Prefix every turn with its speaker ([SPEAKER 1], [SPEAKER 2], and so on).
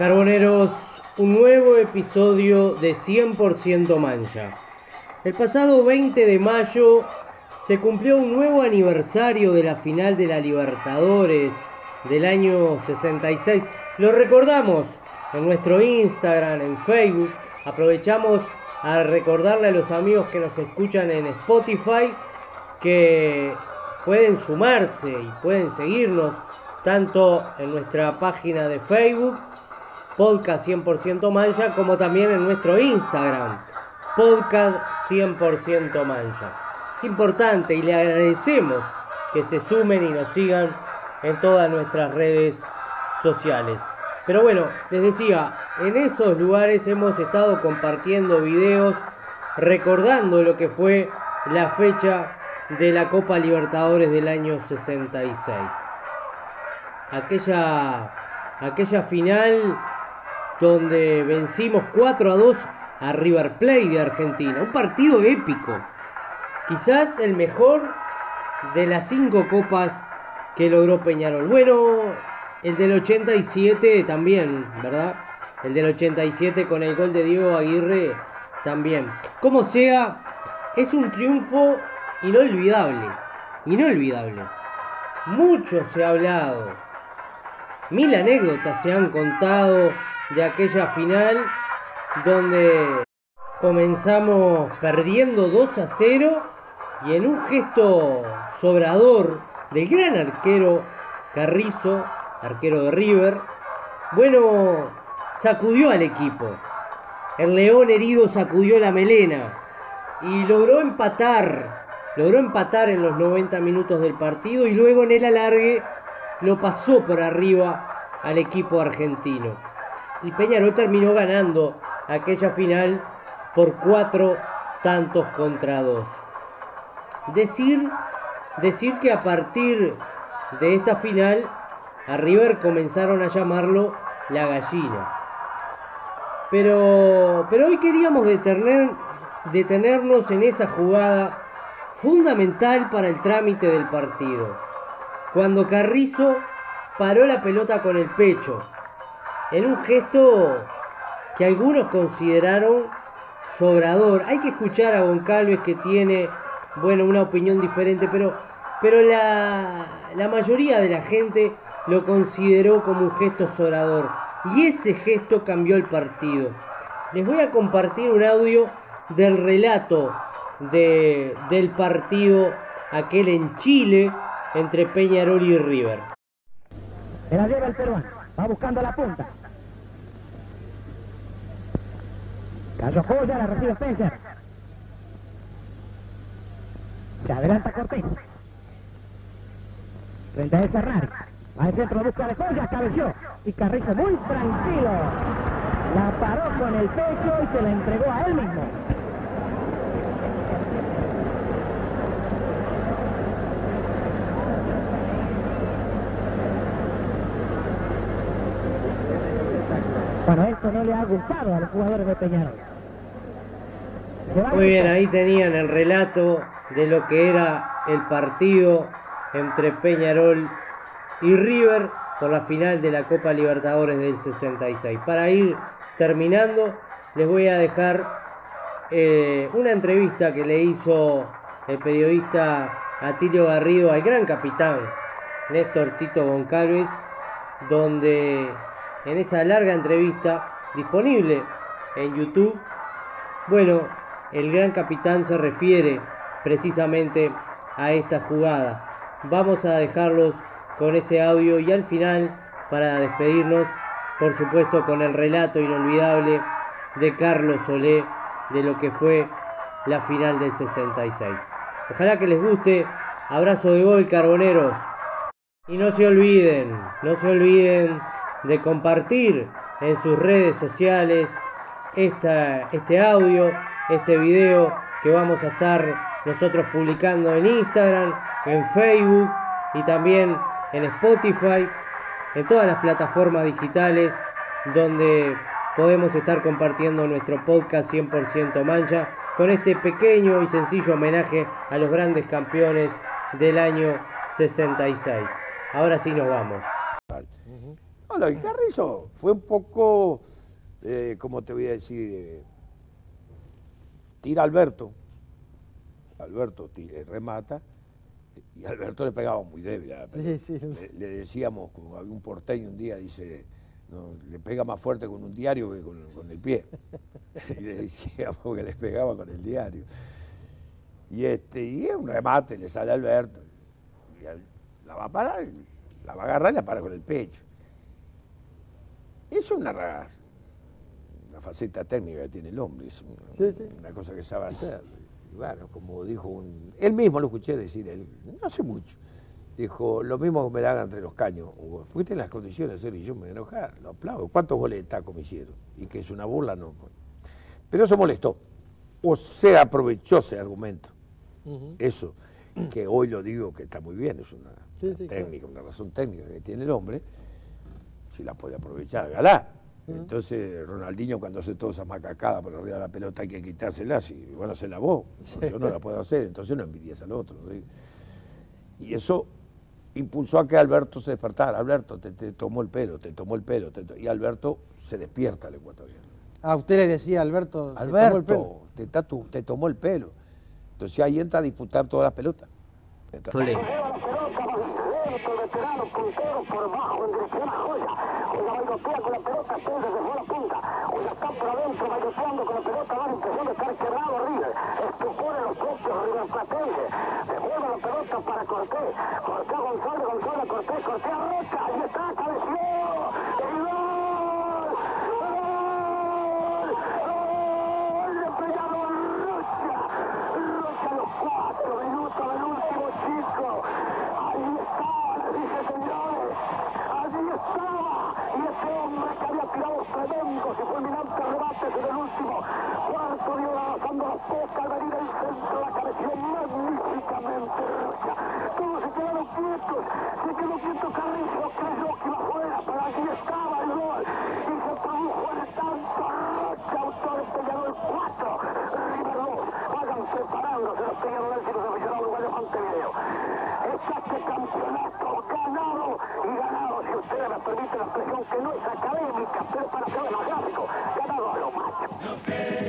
[SPEAKER 1] Carboneros, un nuevo episodio de 100% Mancha. El pasado 20 de mayo se cumplió un nuevo aniversario de la final de la Libertadores del año 66. Lo recordamos en nuestro Instagram, en Facebook. Aprovechamos a recordarle a los amigos que nos escuchan en Spotify que pueden sumarse y pueden seguirnos tanto en nuestra página de Facebook, Podcast 100% Mancha, como también en nuestro Instagram, Podcast 100% Mancha. Es importante y le agradecemos que se sumen y nos sigan en todas nuestras redes sociales. Pero bueno, les decía, en esos lugares hemos estado compartiendo videos recordando lo que fue la fecha de la Copa Libertadores del año 66. Aquella, aquella final donde vencimos 4 a 2 a River Plate de Argentina. Un partido épico. Quizás el mejor de las cinco copas que logró Peñarol. Bueno, el del 87 también, ¿verdad? El del 87 con el gol de Diego Aguirre también. Como sea, es un triunfo inolvidable. Inolvidable. Mucho se ha hablado. Mil anécdotas se han contado de aquella final donde comenzamos perdiendo 2 a 0 y en un gesto sobrador del gran arquero Carrizo, arquero de River, bueno, sacudió al equipo. El león herido sacudió la melena y logró empatar logró empatar en los 90 minutos del partido y luego en el alargue lo pasó por arriba al equipo argentino. Y Peñarol terminó ganando aquella final por cuatro tantos contra dos. Decir, decir que a partir de esta final a River comenzaron a llamarlo la gallina. Pero, pero hoy queríamos detener, detenernos en esa jugada fundamental para el trámite del partido. Cuando Carrizo paró la pelota con el pecho, en un gesto que algunos consideraron sobrador. Hay que escuchar a Goncalves que tiene, bueno, una opinión diferente, pero, pero la, la mayoría de la gente lo consideró como un gesto sobrador. Y ese gesto cambió el partido. Les voy a compartir un audio del relato de, del partido aquel en Chile entre Peñarol y River.
[SPEAKER 2] Se la el va buscando la punta. Cayo Joya, la recibe Spencer. Se adelanta Cortés. Frente a Rari. Va al centro, busca de Joya, cabeció. Y Carrizo muy tranquilo. La paró con el pecho y se la entregó a él mismo. No le ha gustado a los jugadores de Peñarol.
[SPEAKER 1] Muy bien, ahí tenían el relato de lo que era el partido entre Peñarol y River por la final de la Copa Libertadores del 66. Para ir terminando, les voy a dejar eh, una entrevista que le hizo el periodista Atilio Garrido al gran capitán Néstor Tito Goncalves, donde en esa larga entrevista disponible en YouTube, bueno, el gran capitán se refiere precisamente a esta jugada. Vamos a dejarlos con ese audio y al final, para despedirnos, por supuesto con el relato inolvidable de Carlos Solé de lo que fue la final del 66. Ojalá que les guste. Abrazo de gol, carboneros. Y no se olviden, no se olviden de compartir en sus redes sociales esta, este audio, este video que vamos a estar nosotros publicando en Instagram, en Facebook y también en Spotify, en todas las plataformas digitales donde podemos estar compartiendo nuestro podcast 100% mancha con este pequeño y sencillo homenaje a los grandes campeones del año 66. Ahora sí nos vamos.
[SPEAKER 3] No, lo de Carrizo fue un poco, eh, ¿cómo te voy a decir? Eh, tira Alberto. Alberto tira- eh, remata. Y Alberto le pegaba muy débil a la pelota.
[SPEAKER 4] Sí, sí.
[SPEAKER 3] Le, le decíamos, como había un porteño un día, dice, no, le pega más fuerte con un diario que con, con el pie. y le decíamos que le pegaba con el diario. Y este, y es un remate, le sale a Alberto. Y la va a parar, la va a agarrar y la para con el pecho. Es una, una faceta técnica que tiene el hombre, es una,
[SPEAKER 4] Sí, sí.
[SPEAKER 3] una cosa que sabe hacer. Y bueno, como dijo un. Él mismo lo escuché decir, él, no hace mucho. Dijo, lo mismo que me la hagan entre los caños, Hugo. Porque tiene las condiciones de ser y yo me voy a enojar, lo aplaudo. ¿Cuántos goles de taco me hicieron? Y que es una burla, no. Pero eso molestó. O se aprovechó ese argumento. Eso, que hoy lo digo que está muy bien, es una,
[SPEAKER 4] Sí,
[SPEAKER 3] una
[SPEAKER 4] sí,
[SPEAKER 3] técnica, una razón técnica que tiene el hombre, si la puede aprovechar, galá. Entonces, Ronaldinho cuando hace todas esas macacadas por arriba de la pelota hay que quitárselas y bueno, se lavó. Yo no la puedo hacer, entonces no envidias al otro. ¿sí? Y eso impulsó a que Alberto se despertara. Alberto, te, te tomó el pelo, te tomó el pelo. te to- y Alberto se despierta al ecuatoriano.
[SPEAKER 4] Ah, usted le decía, Alberto, te tomó el
[SPEAKER 3] Alberto,
[SPEAKER 4] pelo.
[SPEAKER 3] te, tatu- te tomó el pelo. Entonces ahí entra a disputar todas las pelotas. Entra-
[SPEAKER 1] El veterano, puntero por bajo, en dirección a Joya. Joya bailotea con la pelota, Pérez se fue a la punta. Joya está por adentro, bailoteando con la pelota, da la impresión de estar quebrado River. Estupor en los propios River Platense. Devuelve la pelota para Cortés. Cortés González, González Cortés, Cortés a Rocha. Ahí está, cabeció. Tremendos y fulminantes rebates en el último cuarto dio avanzando la poca al venir el centro, la cabeció magníficamente Rocha. Todos se quedaron quietos. Se quedó quieto Carrizo, creyó que iba afuera, pero allí estaba el gol. Y se produjo el tanto Rocha, autor de Peñarol 4, River 2. Vayan separándose los peñarolenses y los aficionados uruguayos Montevideo. Es este campeonato ganado y ganado, si ustedes me permiten la expresión que no es académica, pero para ser gráfico, ganado a lo macho.